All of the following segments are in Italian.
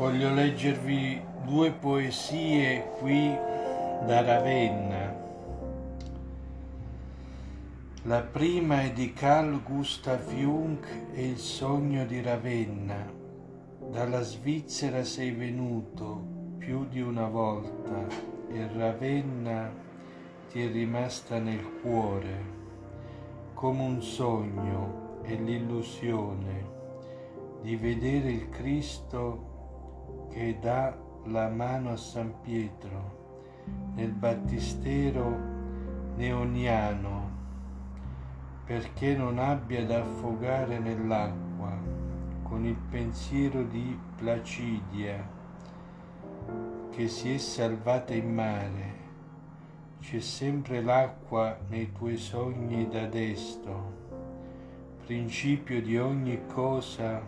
Voglio leggervi due poesie qui da Ravenna. La prima è di Carl Gustav Jung e il sogno di Ravenna. Dalla Svizzera sei venuto più di una volta e Ravenna ti è rimasta nel cuore come un sogno e l'illusione di vedere il Cristo che dà la mano a San Pietro nel battistero neoniano perché non abbia da affogare nell'acqua con il pensiero di Placidia che si è salvata in mare. C'è sempre l'acqua nei tuoi sogni da desto, principio di ogni cosa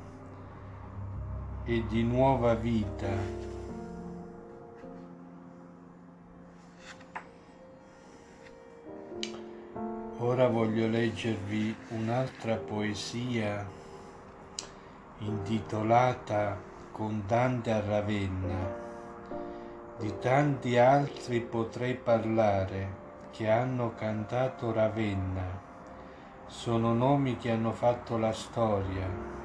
e di nuova vita. Ora voglio leggervi un'altra poesia intitolata Con Dante a Ravenna. Di tanti altri potrei parlare che hanno cantato Ravenna. Sono nomi che hanno fatto la storia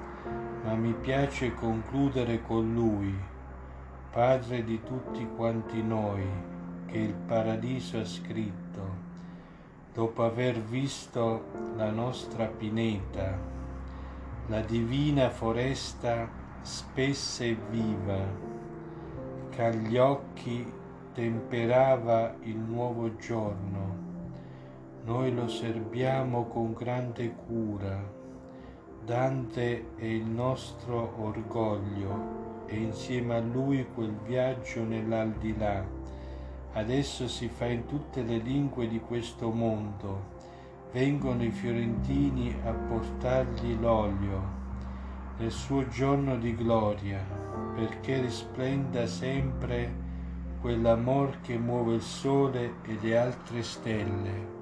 ma mi piace concludere con lui, Padre di tutti quanti noi, che il paradiso ha scritto, dopo aver visto la nostra pineta, la divina foresta spessa e viva, che agli occhi temperava il nuovo giorno. Noi lo serbiamo con grande cura Dante è il nostro orgoglio e insieme a lui quel viaggio nell'aldilà. Adesso si fa in tutte le lingue di questo mondo. Vengono i fiorentini a portargli l'olio nel suo giorno di gloria, perché risplenda sempre quell'amor che muove il sole e le altre stelle